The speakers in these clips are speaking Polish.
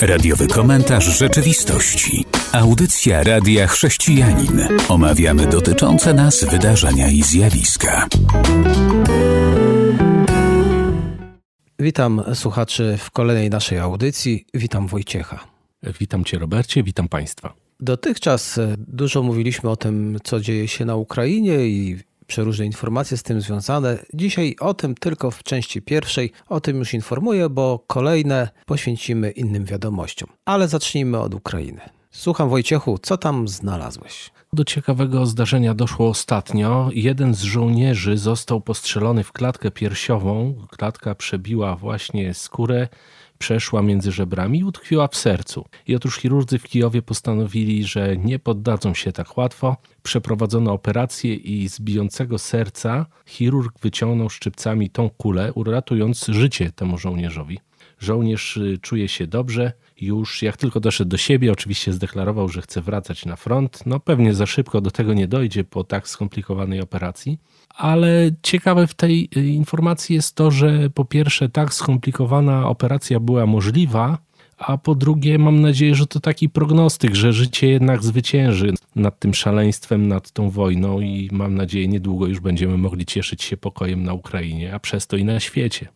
Radiowy komentarz rzeczywistości. Audycja Radia Chrześcijanin. Omawiamy dotyczące nas wydarzenia i zjawiska. Witam słuchaczy w kolejnej naszej audycji. Witam Wojciecha. Witam Cię, Robercie, witam Państwa. Dotychczas dużo mówiliśmy o tym, co dzieje się na Ukrainie i przeróżne informacje z tym związane. Dzisiaj o tym tylko w części pierwszej. O tym już informuję, bo kolejne poświęcimy innym wiadomościom. Ale zacznijmy od Ukrainy. Słucham Wojciechu, co tam znalazłeś? Do ciekawego zdarzenia doszło ostatnio. Jeden z żołnierzy został postrzelony w klatkę piersiową. Klatka przebiła właśnie skórę przeszła między żebrami i utkwiła w sercu. I otóż chirurdzy w Kijowie postanowili, że nie poddadzą się tak łatwo. Przeprowadzono operację i z bijącego serca chirurg wyciągnął szczypcami tą kulę, uratując życie temu żołnierzowi. Żołnierz y, czuje się dobrze, już jak tylko doszedł do siebie, oczywiście zdeklarował, że chce wracać na front. No pewnie za szybko do tego nie dojdzie po tak skomplikowanej operacji. Ale ciekawe w tej y, informacji jest to, że po pierwsze tak skomplikowana operacja była możliwa, a po drugie mam nadzieję, że to taki prognostyk, że życie jednak zwycięży nad tym szaleństwem, nad tą wojną i mam nadzieję niedługo już będziemy mogli cieszyć się pokojem na Ukrainie, a przez to i na świecie.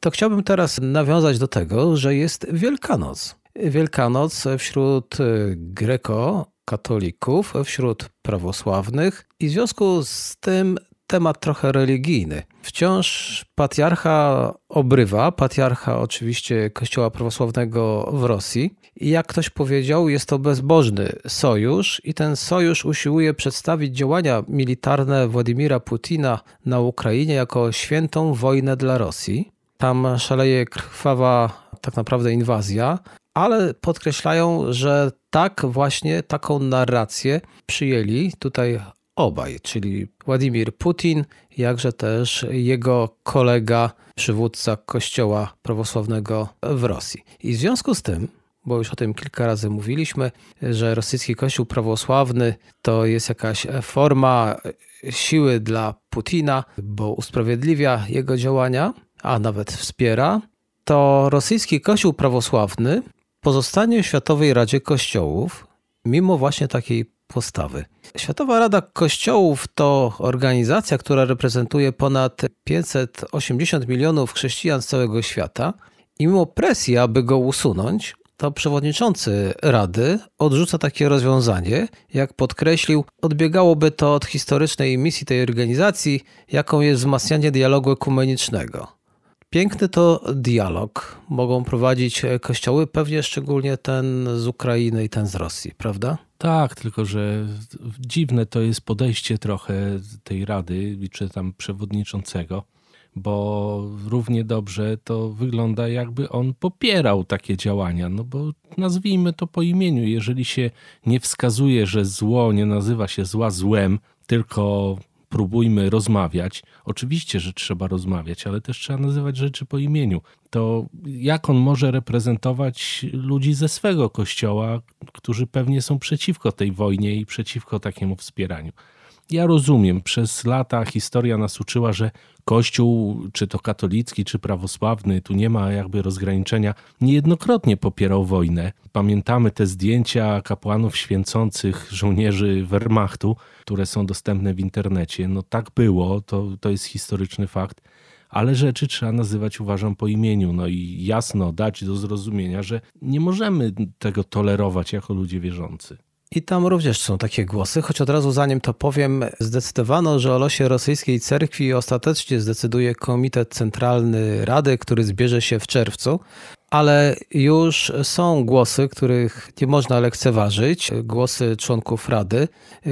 To chciałbym teraz nawiązać do tego, że jest Wielkanoc. Wielkanoc wśród greko-katolików, wśród prawosławnych i w związku z tym temat trochę religijny. Wciąż patriarcha obrywa, patriarcha oczywiście Kościoła Prawosławnego w Rosji. I jak ktoś powiedział, jest to bezbożny sojusz, i ten sojusz usiłuje przedstawić działania militarne Władimira Putina na Ukrainie jako świętą wojnę dla Rosji. Tam szaleje krwawa tak naprawdę inwazja, ale podkreślają, że tak właśnie taką narrację przyjęli tutaj obaj, czyli Władimir Putin, jakże też jego kolega, przywódca Kościoła Prawosławnego w Rosji. I w związku z tym, bo już o tym kilka razy mówiliśmy, że rosyjski Kościół prawosławny to jest jakaś forma siły dla Putina, bo usprawiedliwia jego działania, a nawet wspiera, to rosyjski Kościół prawosławny pozostanie w Światowej Radzie Kościołów, mimo właśnie takiej postawy. Światowa Rada Kościołów to organizacja, która reprezentuje ponad 580 milionów chrześcijan z całego świata. I mimo presji, aby go usunąć, to przewodniczący Rady odrzuca takie rozwiązanie. Jak podkreślił, odbiegałoby to od historycznej misji tej organizacji, jaką jest wzmacnianie dialogu ekumenicznego. Piękny to dialog mogą prowadzić kościoły, pewnie szczególnie ten z Ukrainy i ten z Rosji, prawda? Tak, tylko że dziwne to jest podejście trochę tej rady, czy tam przewodniczącego, bo równie dobrze to wygląda, jakby on popierał takie działania. No bo nazwijmy to po imieniu. Jeżeli się nie wskazuje, że zło nie nazywa się zła złem, tylko próbujmy rozmawiać. Oczywiście, że trzeba rozmawiać, ale też trzeba nazywać rzeczy po imieniu. To jak on może reprezentować ludzi ze swego kościoła, którzy pewnie są przeciwko tej wojnie i przeciwko takiemu wspieraniu? Ja rozumiem, przez lata historia nas uczyła, że Kościół, czy to katolicki, czy prawosławny, tu nie ma jakby rozgraniczenia, niejednokrotnie popierał wojnę. Pamiętamy te zdjęcia kapłanów święcących żołnierzy Wehrmachtu, które są dostępne w internecie. No tak było, to, to jest historyczny fakt ale rzeczy trzeba nazywać, uważam, po imieniu. No i jasno dać do zrozumienia, że nie możemy tego tolerować jako ludzie wierzący. I tam również są takie głosy, choć od razu zanim to powiem, zdecydowano, że o losie rosyjskiej cerkwi ostatecznie zdecyduje Komitet Centralny Rady, który zbierze się w czerwcu. Ale już są głosy, których nie można lekceważyć, głosy członków Rady,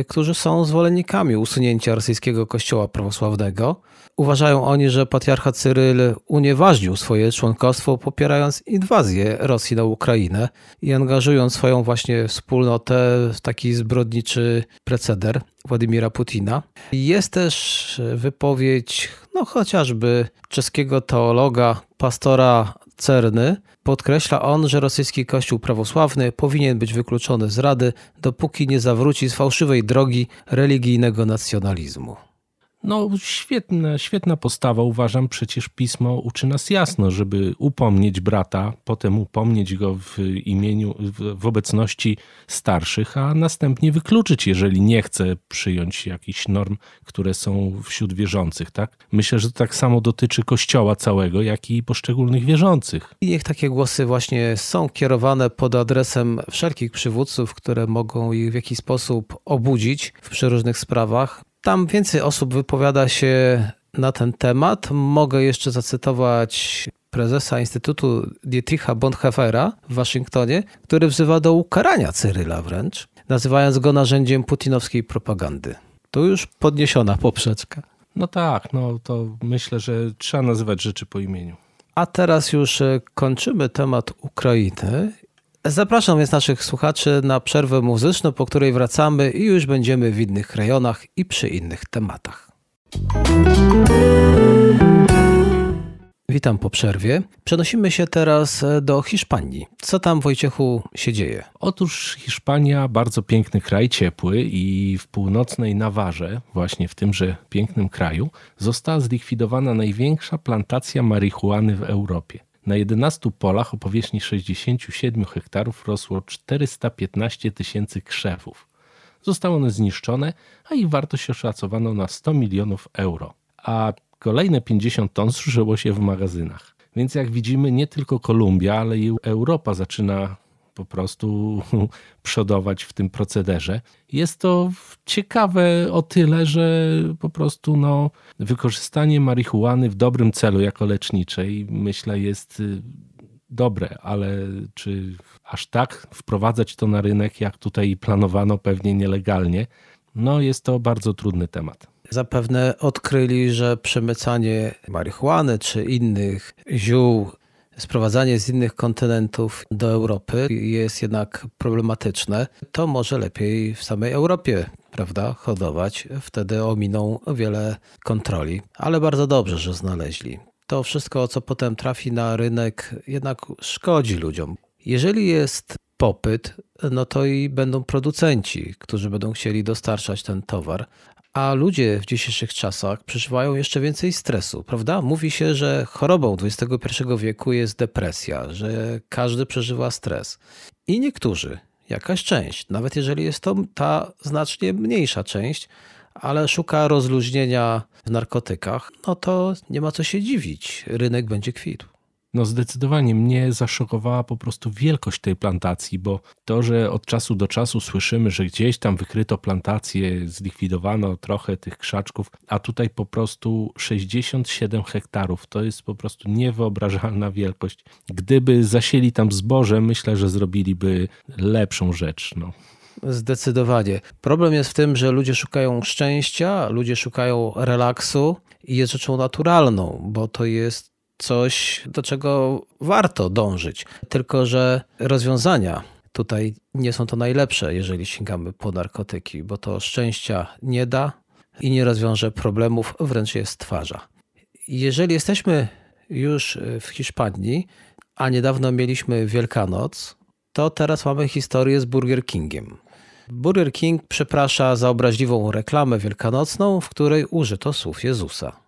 którzy są zwolennikami usunięcia rosyjskiego kościoła prawosławnego. Uważają oni, że patriarcha Cyryl unieważnił swoje członkostwo, popierając inwazję Rosji na Ukrainę i angażując swoją właśnie wspólnotę w taki zbrodniczy preceder Władimira Putina. Jest też wypowiedź, no chociażby czeskiego teologa, pastora Cerny, podkreśla on, że rosyjski kościół prawosławny powinien być wykluczony z Rady, dopóki nie zawróci z fałszywej drogi religijnego nacjonalizmu. No, świetna, świetna postawa, uważam. Przecież pismo uczy nas jasno, żeby upomnieć brata, potem upomnieć go w imieniu, w obecności starszych, a następnie wykluczyć, jeżeli nie chce przyjąć jakichś norm, które są wśród wierzących. Tak? Myślę, że to tak samo dotyczy kościoła całego, jak i poszczególnych wierzących. I niech takie głosy właśnie są kierowane pod adresem wszelkich przywódców, które mogą ich w jakiś sposób obudzić w przeróżnych sprawach tam więcej osób wypowiada się na ten temat. Mogę jeszcze zacytować prezesa Instytutu Dietricha Bonhoeffera w Waszyngtonie, który wzywa do ukarania Cyryla wręcz, nazywając go narzędziem putinowskiej propagandy. To już podniesiona poprzeczka. No tak, no to myślę, że trzeba nazywać rzeczy po imieniu. A teraz już e, kończymy temat Ukrainy Zapraszam więc naszych słuchaczy na przerwę muzyczną, po której wracamy i już będziemy w innych rejonach i przy innych tematach. Witam po przerwie. Przenosimy się teraz do Hiszpanii. Co tam, Wojciechu, się dzieje? Otóż Hiszpania, bardzo piękny kraj, ciepły i w północnej Nawarze, właśnie w tymże pięknym kraju, została zlikwidowana największa plantacja marihuany w Europie. Na 11 polach o powierzchni 67 hektarów rosło 415 tysięcy krzewów. Zostały one zniszczone, a ich wartość oszacowano na 100 milionów euro, a kolejne 50 ton zużyło się w magazynach. Więc jak widzimy, nie tylko Kolumbia, ale i Europa zaczyna po prostu przodować w tym procederze. Jest to ciekawe o tyle, że po prostu no, wykorzystanie marihuany w dobrym celu jako leczniczej myślę jest y, dobre, ale czy aż tak wprowadzać to na rynek, jak tutaj planowano, pewnie nielegalnie, no jest to bardzo trudny temat. Zapewne odkryli, że przemycanie marihuany czy innych ziół sprowadzanie z innych kontynentów do Europy jest jednak problematyczne, to może lepiej w samej Europie prawda, hodować. Wtedy ominą wiele kontroli, ale bardzo dobrze, że znaleźli. To wszystko, co potem trafi na rynek, jednak szkodzi ludziom. Jeżeli jest popyt, no to i będą producenci, którzy będą chcieli dostarczać ten towar, a ludzie w dzisiejszych czasach przeżywają jeszcze więcej stresu, prawda? Mówi się, że chorobą XXI wieku jest depresja, że każdy przeżywa stres. I niektórzy, jakaś część, nawet jeżeli jest to ta znacznie mniejsza część, ale szuka rozluźnienia w narkotykach, no to nie ma co się dziwić. Rynek będzie kwitł. No zdecydowanie mnie zaszokowała po prostu wielkość tej plantacji, bo to, że od czasu do czasu słyszymy, że gdzieś tam wykryto plantację, zlikwidowano trochę tych krzaczków, a tutaj po prostu 67 hektarów. To jest po prostu niewyobrażalna wielkość. Gdyby zasieli tam zboże, myślę, że zrobiliby lepszą rzecz. No. Zdecydowanie. Problem jest w tym, że ludzie szukają szczęścia, ludzie szukają relaksu i jest rzeczą naturalną, bo to jest coś, do czego warto dążyć. Tylko, że rozwiązania tutaj nie są to najlepsze, jeżeli sięgamy po narkotyki, bo to szczęścia nie da i nie rozwiąże problemów, wręcz je stwarza. Jeżeli jesteśmy już w Hiszpanii, a niedawno mieliśmy Wielkanoc, to teraz mamy historię z Burger Kingiem. Burger King przeprasza za obraźliwą reklamę wielkanocną, w której użyto słów Jezusa.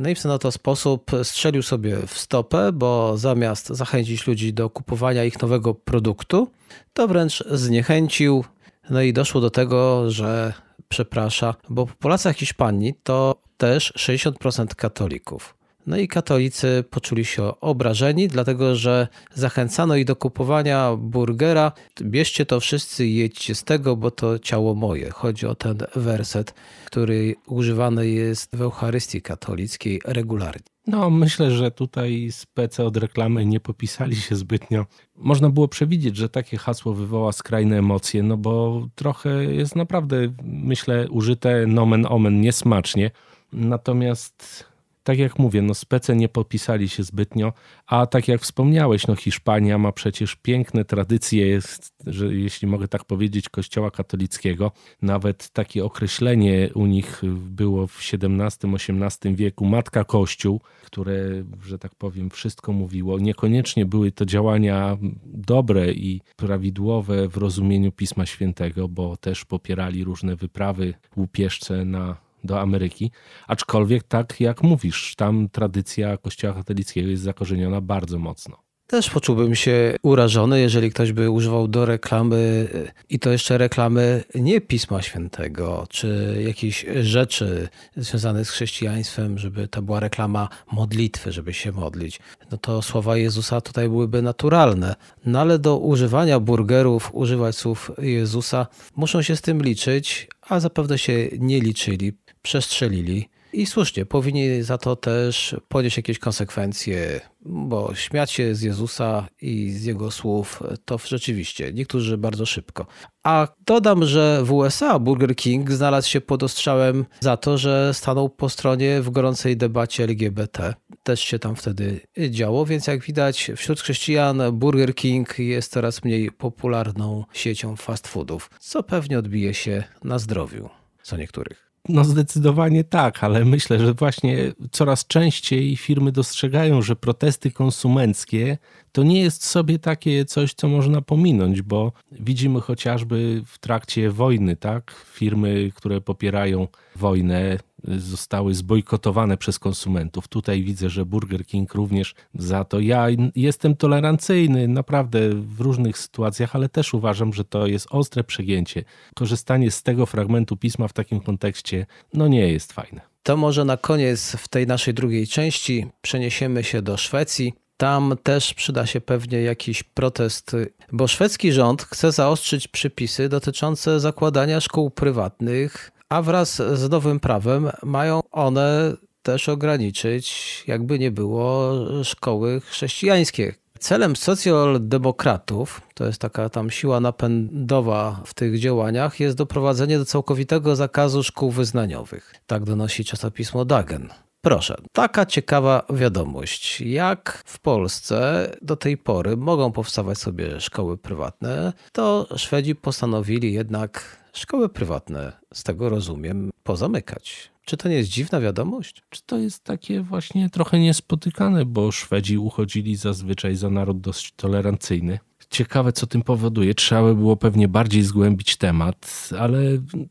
No i w ten oto sposób strzelił sobie w stopę, bo zamiast zachęcić ludzi do kupowania ich nowego produktu, to wręcz zniechęcił. No i doszło do tego, że przeprasza, bo populacja Hiszpanii to też 60% katolików. No i katolicy poczuli się obrażeni, dlatego że zachęcano ich do kupowania burgera. Bierzcie to wszyscy i jedźcie z tego, bo to ciało moje. Chodzi o ten werset, który używany jest w Eucharystii katolickiej regularnie. No, myślę, że tutaj spece od reklamy nie popisali się zbytnio. Można było przewidzieć, że takie hasło wywoła skrajne emocje, no bo trochę jest naprawdę, myślę, użyte nomen omen niesmacznie. Natomiast tak jak mówię, no spece nie podpisali się zbytnio, a tak jak wspomniałeś, no Hiszpania ma przecież piękne tradycje, jest, że jeśli mogę tak powiedzieć, kościoła katolickiego. Nawet takie określenie u nich było w XVII-XVIII wieku, matka kościół, które, że tak powiem, wszystko mówiło. Niekoniecznie były to działania dobre i prawidłowe w rozumieniu Pisma Świętego, bo też popierali różne wyprawy łupieżce na do Ameryki. Aczkolwiek, tak jak mówisz, tam tradycja Kościoła katolickiego jest zakorzeniona bardzo mocno. Też poczułbym się urażony, jeżeli ktoś by używał do reklamy i to jeszcze reklamy nie Pisma Świętego, czy jakichś rzeczy związanych z chrześcijaństwem, żeby to była reklama modlitwy, żeby się modlić. No to słowa Jezusa tutaj byłyby naturalne. No ale do używania burgerów, używać słów Jezusa, muszą się z tym liczyć, a zapewne się nie liczyli, przestrzelili. I słusznie, powinni za to też ponieść jakieś konsekwencje, bo śmiać się z Jezusa i z jego słów to rzeczywiście niektórzy bardzo szybko. A dodam, że w USA Burger King znalazł się pod ostrzałem za to, że stanął po stronie w gorącej debacie LGBT. Też się tam wtedy działo, więc jak widać wśród chrześcijan Burger King jest coraz mniej popularną siecią fast foodów, co pewnie odbije się na zdrowiu co niektórych. No zdecydowanie tak, ale myślę, że właśnie coraz częściej firmy dostrzegają, że protesty konsumenckie to nie jest sobie takie coś, co można pominąć, bo widzimy chociażby w trakcie wojny, tak? Firmy, które popierają wojnę, zostały zbojkotowane przez konsumentów. Tutaj widzę, że Burger King również za to. Ja jestem tolerancyjny naprawdę w różnych sytuacjach, ale też uważam, że to jest ostre przegięcie. Korzystanie z tego fragmentu pisma w takim kontekście no nie jest fajne. To może na koniec w tej naszej drugiej części przeniesiemy się do Szwecji. Tam też przyda się pewnie jakiś protest, bo szwedzki rząd chce zaostrzyć przepisy dotyczące zakładania szkół prywatnych a wraz z nowym prawem mają one też ograniczyć, jakby nie było, szkoły chrześcijańskie. Celem socjaldemokratów, to jest taka tam siła napędowa w tych działaniach, jest doprowadzenie do całkowitego zakazu szkół wyznaniowych. Tak donosi czasopismo Dagen. Proszę, taka ciekawa wiadomość. Jak w Polsce do tej pory mogą powstawać sobie szkoły prywatne, to Szwedzi postanowili jednak szkoły prywatne, z tego rozumiem, pozamykać. Czy to nie jest dziwna wiadomość? Czy to jest takie właśnie trochę niespotykane, bo Szwedzi uchodzili zazwyczaj za naród dość tolerancyjny. Ciekawe, co tym powoduje. Trzeba by było pewnie bardziej zgłębić temat, ale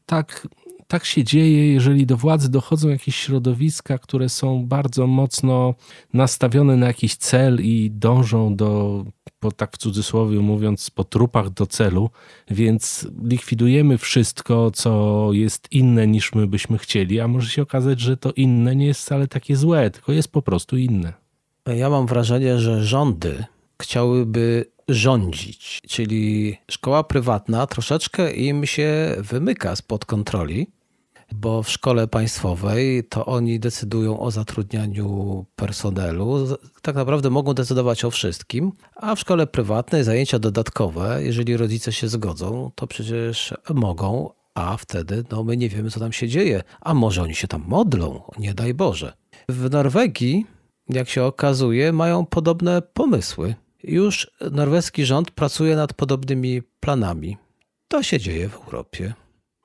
tak tak się dzieje, jeżeli do władzy dochodzą jakieś środowiska, które są bardzo mocno nastawione na jakiś cel i dążą do, po, tak w cudzysłowie mówiąc, po trupach do celu, więc likwidujemy wszystko, co jest inne niż my byśmy chcieli, a może się okazać, że to inne nie jest wcale takie złe, tylko jest po prostu inne. Ja mam wrażenie, że rządy chciałyby rządzić, czyli szkoła prywatna troszeczkę im się wymyka spod kontroli bo w szkole państwowej to oni decydują o zatrudnianiu personelu. Tak naprawdę mogą decydować o wszystkim, a w szkole prywatnej zajęcia dodatkowe, jeżeli rodzice się zgodzą, to przecież mogą, a wtedy no, my nie wiemy, co tam się dzieje. A może oni się tam modlą, nie daj Boże. W Norwegii, jak się okazuje, mają podobne pomysły. Już norweski rząd pracuje nad podobnymi planami. To się dzieje w Europie.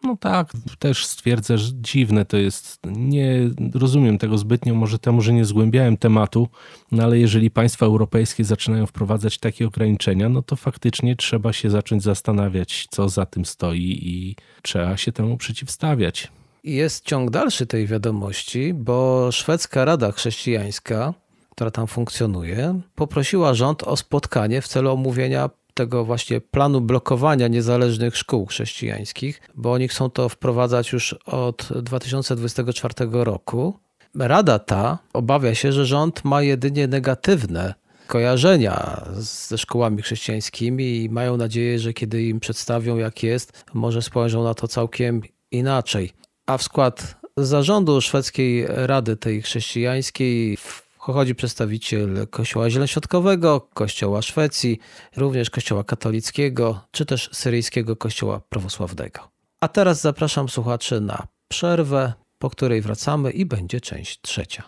No tak, też stwierdzę, że dziwne to jest. Nie rozumiem tego zbytnio, może temu, że nie zgłębiałem tematu, no ale jeżeli państwa europejskie zaczynają wprowadzać takie ograniczenia, no to faktycznie trzeba się zacząć zastanawiać, co za tym stoi i trzeba się temu przeciwstawiać. Jest ciąg dalszy tej wiadomości, bo Szwedzka Rada Chrześcijańska, która tam funkcjonuje, poprosiła rząd o spotkanie w celu omówienia tego właśnie planu blokowania niezależnych szkół chrześcijańskich, bo oni chcą to wprowadzać już od 2024 roku. Rada ta obawia się, że rząd ma jedynie negatywne kojarzenia ze szkołami chrześcijańskimi i mają nadzieję, że kiedy im przedstawią, jak jest, może spojrzą na to całkiem inaczej. A w skład zarządu szwedzkiej rady tej chrześcijańskiej Wchodzi przedstawiciel Kościoła Zielonoświątkowego, Kościoła Szwecji, również Kościoła katolickiego, czy też syryjskiego Kościoła prawosławnego. A teraz zapraszam słuchaczy na przerwę, po której wracamy i będzie część trzecia.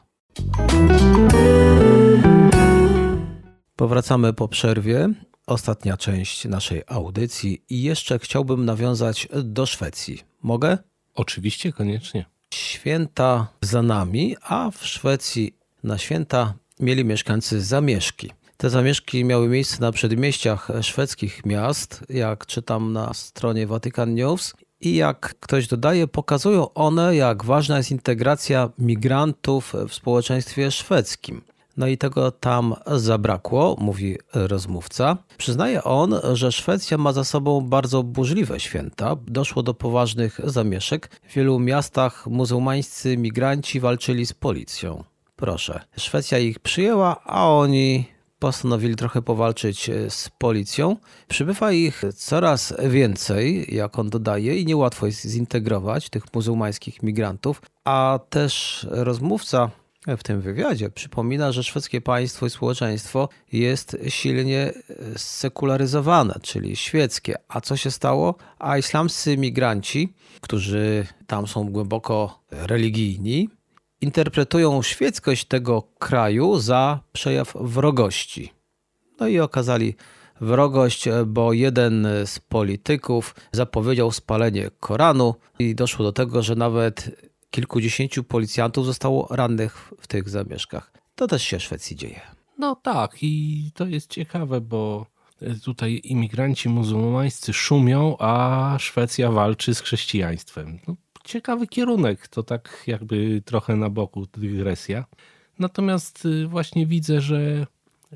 Powracamy po przerwie. Ostatnia część naszej audycji i jeszcze chciałbym nawiązać do Szwecji. Mogę? Oczywiście, koniecznie. Święta za nami, a w Szwecji na święta mieli mieszkańcy zamieszki. Te zamieszki miały miejsce na przedmieściach szwedzkich miast, jak czytam na stronie Vatican News. i jak ktoś dodaje, pokazują one, jak ważna jest integracja migrantów w społeczeństwie szwedzkim. No i tego tam zabrakło, mówi rozmówca. Przyznaje on, że Szwecja ma za sobą bardzo burzliwe święta. Doszło do poważnych zamieszek. W wielu miastach muzułmańscy migranci walczyli z policją. Proszę, Szwecja ich przyjęła, a oni postanowili trochę powalczyć z policją. Przybywa ich coraz więcej, jak on dodaje, i niełatwo jest zintegrować tych muzułmańskich migrantów. A też rozmówca w tym wywiadzie przypomina, że szwedzkie państwo i społeczeństwo jest silnie sekularyzowane, czyli świeckie. A co się stało? A islamscy migranci, którzy tam są głęboko religijni, interpretują świeckość tego kraju za przejaw wrogości. No i okazali wrogość, bo jeden z polityków zapowiedział spalenie Koranu i doszło do tego, że nawet kilkudziesięciu policjantów zostało rannych w tych zamieszkach. To też się w Szwecji dzieje. No tak, i to jest ciekawe, bo tutaj imigranci muzułmańscy szumią, a Szwecja walczy z chrześcijaństwem. No, ciekawy kierunek, to tak jakby trochę na boku dygresja. Natomiast y, właśnie widzę, że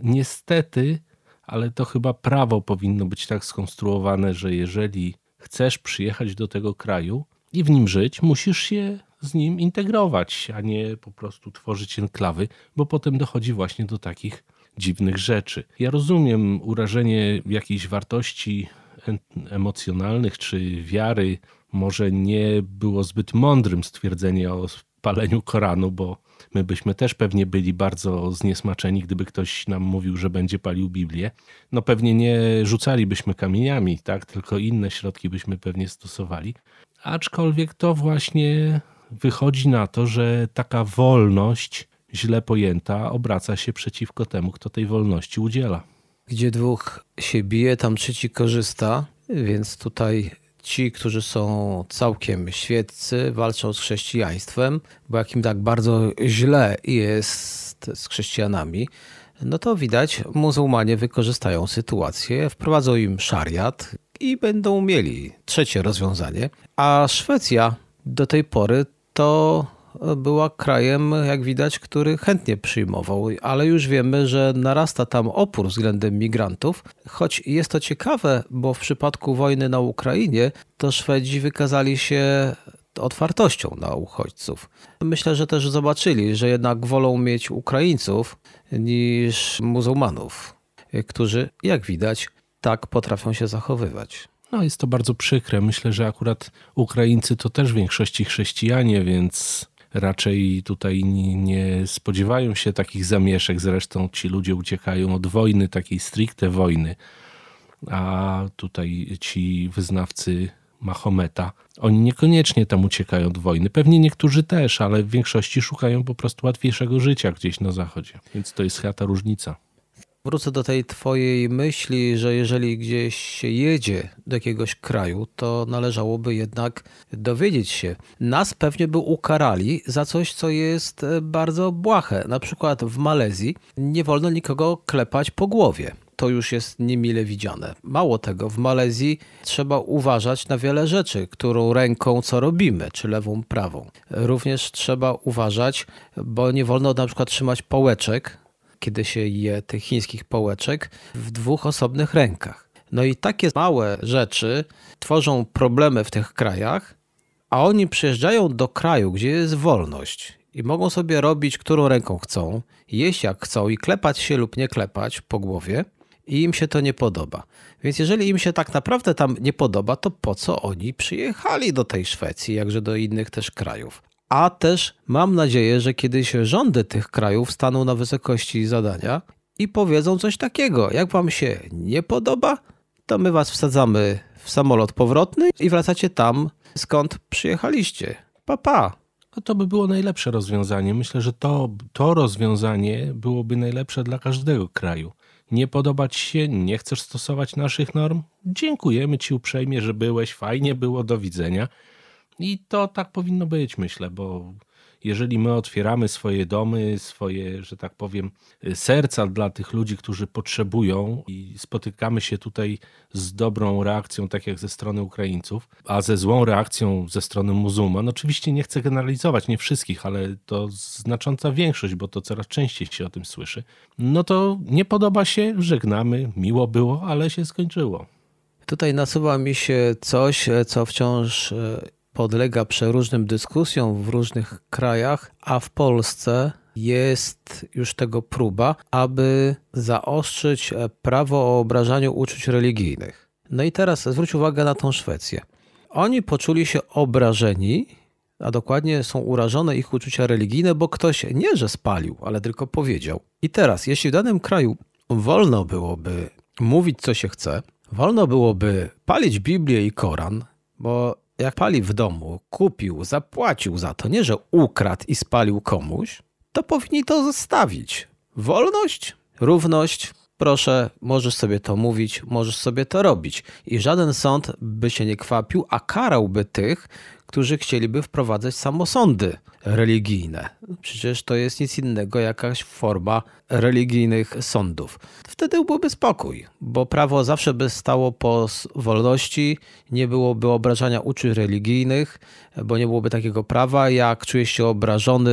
niestety, ale to chyba prawo powinno być tak skonstruowane, że jeżeli chcesz przyjechać do tego kraju i w nim żyć, musisz się z nim integrować, a nie po prostu tworzyć enklawy, bo potem dochodzi właśnie do takich dziwnych rzeczy. Ja rozumiem urażenie jakichś wartości emocjonalnych czy wiary. Może nie było zbyt mądrym stwierdzenie o paleniu Koranu, bo my byśmy też pewnie byli bardzo zniesmaczeni, gdyby ktoś nam mówił, że będzie palił Biblię. No pewnie nie rzucalibyśmy kamieniami, tak? Tylko inne środki byśmy pewnie stosowali. Aczkolwiek to właśnie wychodzi na to, że taka wolność źle pojęta obraca się przeciwko temu, kto tej wolności udziela. Gdzie dwóch się bije, tam trzeci korzysta, więc tutaj ci, którzy są całkiem świeccy, walczą z chrześcijaństwem, bo jak im tak bardzo źle jest z chrześcijanami, no to widać, muzułmanie wykorzystają sytuację, wprowadzą im szariat i będą mieli trzecie rozwiązanie. A Szwecja do tej pory to była krajem, jak widać, który chętnie przyjmował, ale już wiemy, że narasta tam opór względem migrantów, choć jest to ciekawe, bo w przypadku wojny na Ukrainie to Szwedzi wykazali się otwartością na uchodźców. Myślę, że też zobaczyli, że jednak wolą mieć Ukraińców niż muzułmanów, którzy, jak widać, tak potrafią się zachowywać. No jest to bardzo przykre. Myślę, że akurat Ukraińcy to też w większości chrześcijanie, więc raczej tutaj nie spodziewają się takich zamieszek. Zresztą ci ludzie uciekają od wojny, takiej stricte wojny. A tutaj ci wyznawcy Mahometa, oni niekoniecznie tam uciekają od wojny. Pewnie niektórzy też, ale w większości szukają po prostu łatwiejszego życia gdzieś na zachodzie. Więc to jest chyba ta różnica. Wrócę do tej twojej myśli, że jeżeli gdzieś się jedzie do jakiegoś kraju, to należałoby jednak dowiedzieć się. Nas pewnie by ukarali za coś, co jest e, bardzo błahe. Na przykład w Malezji nie wolno nikogo klepać po głowie to już jest niemile widziane. Mało tego, w Malezji trzeba uważać na wiele rzeczy, którą ręką co robimy, czy lewą, prawą. Również trzeba uważać, bo nie wolno na przykład trzymać pałeczek kiedy się je tych chińskich pałeczek w dwóch osobnych rękach. No i takie małe rzeczy tworzą problemy w tych krajach, a oni przyjeżdżają do kraju, gdzie jest wolność i mogą sobie robić, którą ręką chcą, jeść jak chcą i klepać się lub nie klepać po głowie i im się to nie podoba. Więc jeżeli im się tak naprawdę tam nie podoba, to po co oni przyjechali do tej Szwecji, jakże do innych też krajów? A też mam nadzieję, że kiedyś rządy tych krajów staną na wysokości zadania i powiedzą coś takiego. Jak wam się nie podoba, to my was wsadzamy w samolot powrotny i wracacie tam, skąd przyjechaliście. Papa. Pa. No to by było najlepsze rozwiązanie. Myślę, że to, to rozwiązanie byłoby najlepsze dla każdego kraju. Nie podobać się, nie chcesz stosować naszych norm? Dziękujemy ci uprzejmie, że byłeś, fajnie było, do widzenia. I to tak powinno być, myślę, bo jeżeli my otwieramy swoje domy, swoje, że tak powiem, serca dla tych ludzi, którzy potrzebują i spotykamy się tutaj z dobrą reakcją, tak jak ze strony Ukraińców, a ze złą reakcją ze strony muzułman, oczywiście nie chcę generalizować, nie wszystkich, ale to znacząca większość, bo to coraz częściej się o tym słyszy, no to nie podoba się, żegnamy, miło było, ale się skończyło. Tutaj nasuwa mi się coś, co wciąż e, podlega przeróżnym dyskusjom w różnych krajach, a w Polsce jest już tego próba, aby zaostrzyć e, prawo o obrażaniu uczuć religijnych. No i teraz zwróć uwagę na tą Szwecję. Oni poczuli się obrażeni, a dokładnie są urażone ich uczucia religijne, bo ktoś nie, że spalił, ale tylko powiedział. I teraz, jeśli w danym kraju wolno byłoby mówić, co się chce, wolno byłoby palić Biblię i Koran, bo jak pali w domu, kupił, zapłacił za to, nie że ukradł i spalił komuś, to powinni to zostawić. Wolność, równość, proszę, możesz sobie to mówić, możesz sobie to robić. I żaden sąd by się nie kwapił, a karałby tych, którzy chcieliby wprowadzać samosądy religijne. Przecież to jest nic innego, jakaś forma religijnych sądów. Wtedy byłby spokój, bo prawo zawsze by stało po wolności, nie byłoby obrażania uczuć religijnych, bo nie byłoby takiego prawa. Jak czujesz się obrażony,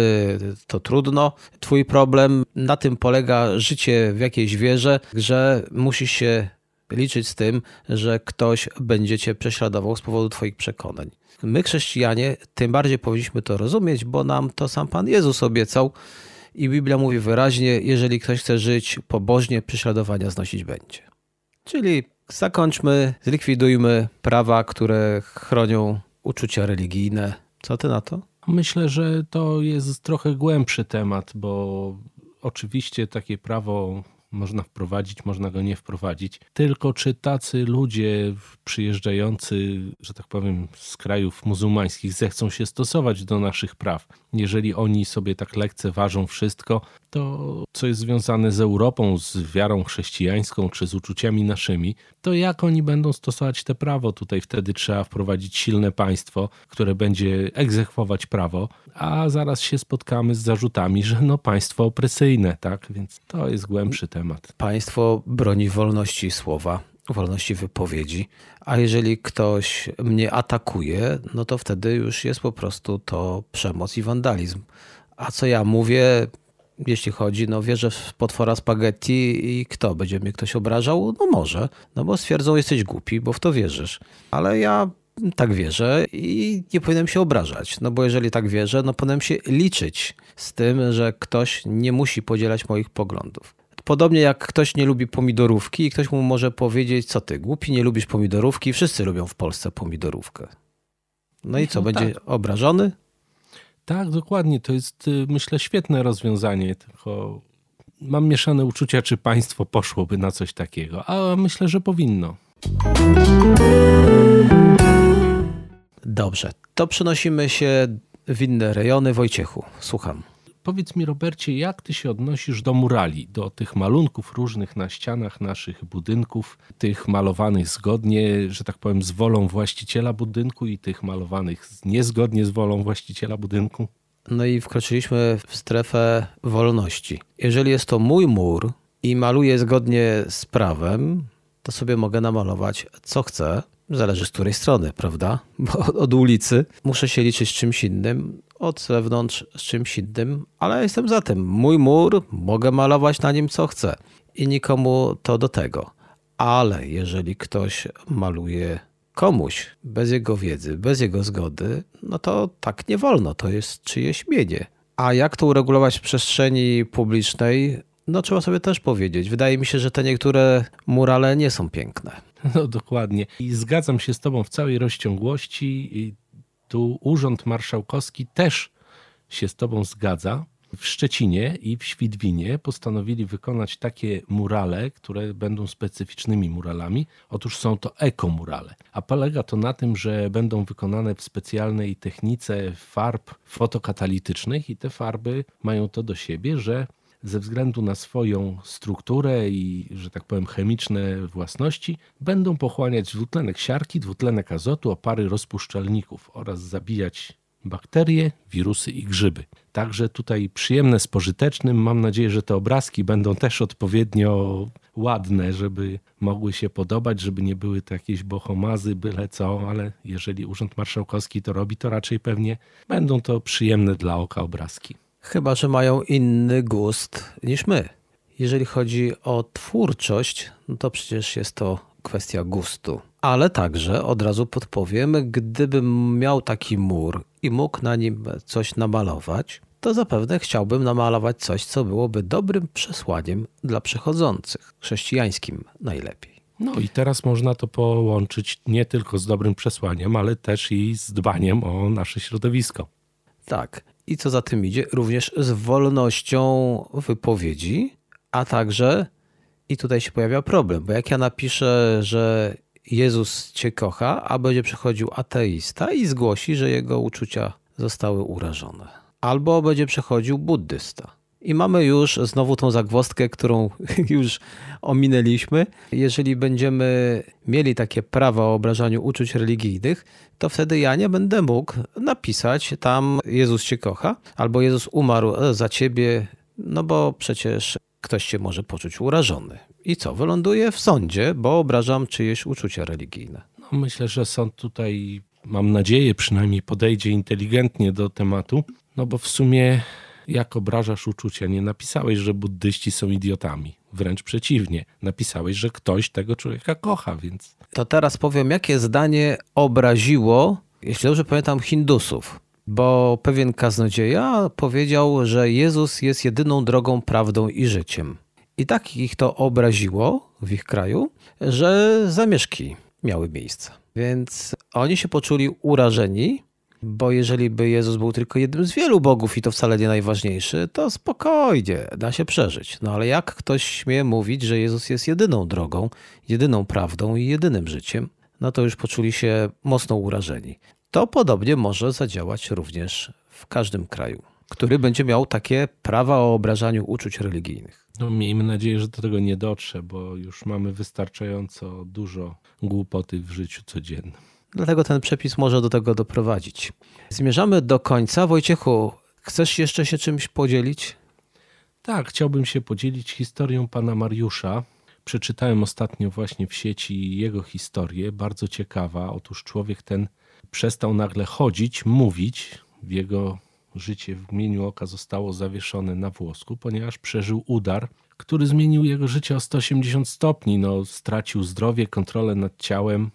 to trudno. Twój problem, na tym polega życie w jakiejś wierze, że musisz się liczyć z tym, że ktoś będzie cię prześladował z powodu Twoich przekonań. My, chrześcijanie, tym bardziej powinniśmy to rozumieć, bo nam to sam Pan Jezus obiecał i Biblia mówi wyraźnie: jeżeli ktoś chce żyć pobożnie, prześladowania znosić będzie. Czyli zakończmy, zlikwidujmy prawa, które chronią uczucia religijne. Co ty na to? Myślę, że to jest trochę głębszy temat, bo oczywiście takie prawo można wprowadzić, można go nie wprowadzić. Tylko czy tacy ludzie przyjeżdżający, że tak powiem, z krajów muzułmańskich zechcą się stosować do naszych praw? Jeżeli oni sobie tak lekceważą wszystko, to co jest związane z Europą, z wiarą chrześcijańską czy z uczuciami naszymi, to jak oni będą stosować te prawo? Tutaj wtedy trzeba wprowadzić silne państwo, które będzie egzekwować prawo, a zaraz się spotkamy z zarzutami, że no państwo opresyjne, tak? Więc to jest głębszy temat. Państwo broni wolności słowa, wolności wypowiedzi, a jeżeli ktoś mnie atakuje, no to wtedy już jest po prostu to przemoc i wandalizm. A co ja mówię, jeśli chodzi, no wierzę w potwora spaghetti i kto? Będzie mnie ktoś obrażał? No może, no bo stwierdzą, jesteś głupi, bo w to wierzysz. Ale ja tak wierzę i nie powinienem się obrażać, no bo jeżeli tak wierzę, no powinienem się liczyć z tym, że ktoś nie musi podzielać moich poglądów. Podobnie jak ktoś nie lubi pomidorówki i ktoś mu może powiedzieć, co ty, głupi, nie lubisz pomidorówki, wszyscy lubią w Polsce pomidorówkę. No i co, no będzie tak. obrażony? Tak, dokładnie. To jest, y, myślę, świetne rozwiązanie, tylko mam mieszane uczucia, czy państwo poszłoby na coś takiego, a myślę, że powinno. Dobrze, to przenosimy się w inne rejony. Wojciechu, słucham. Powiedz mi, Robercie, jak ty się odnosisz do murali, do tych malunków różnych na ścianach naszych budynków, tych malowanych zgodnie, że tak powiem, z wolą właściciela budynku i tych malowanych niezgodnie z wolą właściciela budynku? No i wkroczyliśmy w strefę wolności. Jeżeli jest to mój mur i maluję zgodnie z prawem, to sobie mogę namalować co chcę. Zależy z której strony, prawda? Bo od ulicy muszę się liczyć z czymś innym, od zewnątrz z czymś innym, ale jestem za tym. Mój mur, mogę malować na nim co chcę i nikomu to do tego. Ale jeżeli ktoś maluje komuś bez jego wiedzy, bez jego zgody, no to tak nie wolno, to jest czyjeś mienie. A jak to uregulować w przestrzeni publicznej? No trzeba sobie też powiedzieć. Wydaje mi się, że te niektóre murale nie są piękne. No dokładnie. I zgadzam się z tobą w całej rozciągłości. Tu Urząd Marszałkowski też się z tobą zgadza. W Szczecinie i w Świdwinie postanowili wykonać takie murale, które będą specyficznymi muralami. Otóż są to ekomurale, a polega to na tym, że będą wykonane w specjalnej technice farb fotokatalitycznych i te farby mają to do siebie, że ze względu na swoją strukturę i, że tak powiem, chemiczne własności, będą pochłaniać dwutlenek siarki, dwutlenek azotu, opary rozpuszczalników oraz zabijać bakterie, wirusy i grzyby. Także tutaj przyjemne z pożytecznym. Mam nadzieję, że te obrazki będą też odpowiednio ładne, żeby mogły się podobać, żeby nie były to jakieś bohomazy, byle co, ale jeżeli Urząd Marszałkowski to robi, to raczej pewnie będą to przyjemne dla oka obrazki. Chyba, że mają inny gust niż my. Jeżeli chodzi o twórczość, no to przecież jest to kwestia gustu. Ale także od razu podpowiem, gdybym miał taki mur i mógł na nim coś namalować, to zapewne chciałbym namalować coś, co byłoby dobrym przesłaniem dla przechodzących, chrześcijańskim najlepiej. No i teraz można to połączyć nie tylko z dobrym przesłaniem, ale też i z dbaniem o nasze środowisko. Tak. I co za tym idzie, również z wolnością wypowiedzi, a także, i tutaj się pojawia problem, bo jak ja napiszę, że Jezus cię kocha, a będzie przychodził ateista i zgłosi, że jego uczucia zostały urażone. Albo będzie przechodził buddysta. I mamy już znowu tą zagwozdkę, którą już ominęliśmy. Jeżeli będziemy mieli takie prawa o obrażaniu uczuć religijnych, to wtedy ja nie będę mógł napisać tam Jezus cię kocha, albo Jezus umarł za ciebie, no bo przecież ktoś się może poczuć urażony. I co? Wyląduję w sądzie, bo obrażam czyjeś uczucia religijne. No, myślę, że sąd tutaj, mam nadzieję, przynajmniej podejdzie inteligentnie do tematu, no bo w sumie jak obrażasz uczucia? Nie napisałeś, że buddyści są idiotami. Wręcz przeciwnie. Napisałeś, że ktoś tego człowieka kocha, więc. To teraz powiem, jakie zdanie obraziło, jeśli dobrze pamiętam, Hindusów. Bo pewien kaznodzieja powiedział, że Jezus jest jedyną drogą, prawdą i życiem. I tak ich to obraziło w ich kraju, że zamieszki miały miejsce. Więc oni się poczuli urażeni, bo jeżeli by Jezus był tylko jednym z wielu bogów i to wcale nie najważniejszy, to spokojnie, da się przeżyć. No ale jak ktoś śmie mówić, że Jezus jest jedyną drogą, jedyną prawdą i jedynym życiem, no to już poczuli się mocno urażeni. To podobnie może zadziałać również w każdym kraju, który będzie miał takie prawa o obrażaniu uczuć religijnych. No, miejmy nadzieję, że do tego nie dotrze, bo już mamy wystarczająco dużo głupoty w życiu codziennym. Dlatego ten przepis może do tego doprowadzić. Zmierzamy do końca. Wojciechu, chcesz jeszcze się czymś podzielić? Tak, chciałbym się podzielić historią pana Mariusza. Przeczytałem ostatnio właśnie w sieci jego historię, bardzo ciekawa. Otóż człowiek ten przestał nagle chodzić, mówić. W jego życie w mieniu oka zostało zawieszone na włosku, ponieważ przeżył udar, który zmienił jego życie o 180 stopni. No, stracił zdrowie, kontrolę nad ciałem,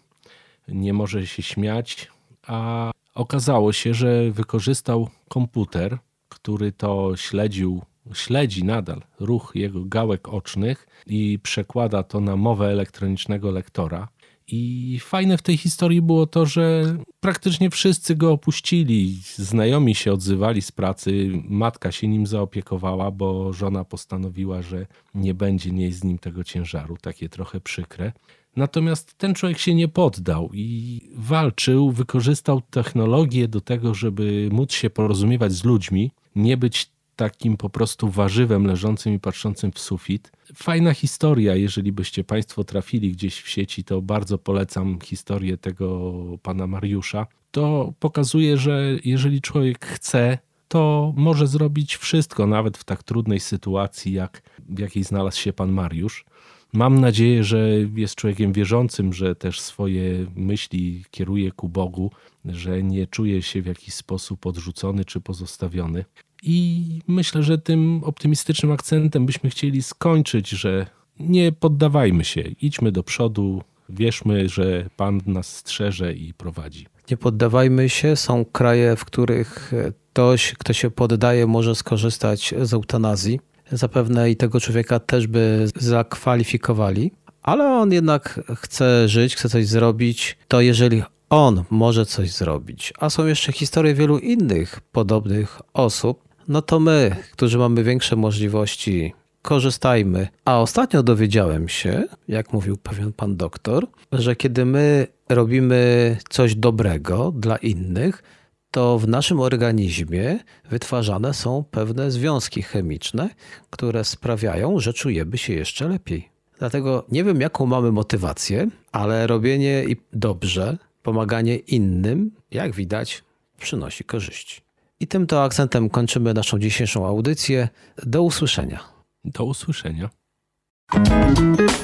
nie może się śmiać, a okazało się, że wykorzystał komputer, który to śledził, śledzi nadal ruch jego gałek ocznych i przekłada to na mowę elektronicznego lektora. I fajne w tej historii było to, że praktycznie wszyscy go opuścili. Znajomi się odzywali z pracy, matka się nim zaopiekowała, bo żona postanowiła, że nie będzie nieść z nim tego ciężaru. Takie trochę przykre. Natomiast ten człowiek się nie poddał i walczył, wykorzystał technologię do tego, żeby móc się porozumiewać z ludźmi, nie być takim po prostu warzywem leżącym i patrzącym w sufit. Fajna historia, jeżeli byście Państwo trafili gdzieś w sieci, to bardzo polecam historię tego pana Mariusza. To pokazuje, że jeżeli człowiek chce, to może zrobić wszystko, nawet w tak trudnej sytuacji, jak w jakiej znalazł się pan Mariusz. Mam nadzieję, że jest człowiekiem wierzącym, że też swoje myśli kieruje ku Bogu, że nie czuje się w jakiś sposób odrzucony czy pozostawiony. I myślę, że tym optymistycznym akcentem byśmy chcieli skończyć, że nie poddawajmy się, idźmy do przodu, wierzmy, że Pan nas strzeże i prowadzi. Nie poddawajmy się. Są kraje, w których ktoś, kto się poddaje, może skorzystać z eutanazji zapewne i tego człowieka też by zakwalifikowali, ale on jednak chce żyć, chce coś zrobić, to jeżeli on może coś zrobić, a są jeszcze historie wielu innych podobnych osób, no to my, którzy mamy większe możliwości, korzystajmy. A ostatnio dowiedziałem się, jak mówił pewien pan doktor, że kiedy my robimy coś dobrego dla innych, to w naszym organizmie wytwarzane są pewne związki chemiczne, które sprawiają, że czujemy się jeszcze lepiej. Dlatego nie wiem, jaką mamy motywację, ale robienie dobrze, pomaganie innym, jak widać, przynosi korzyści. I tym to akcentem kończymy naszą dzisiejszą audycję. Do usłyszenia. Do usłyszenia.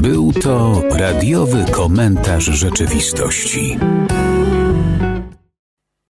Był to radiowy komentarz rzeczywistości.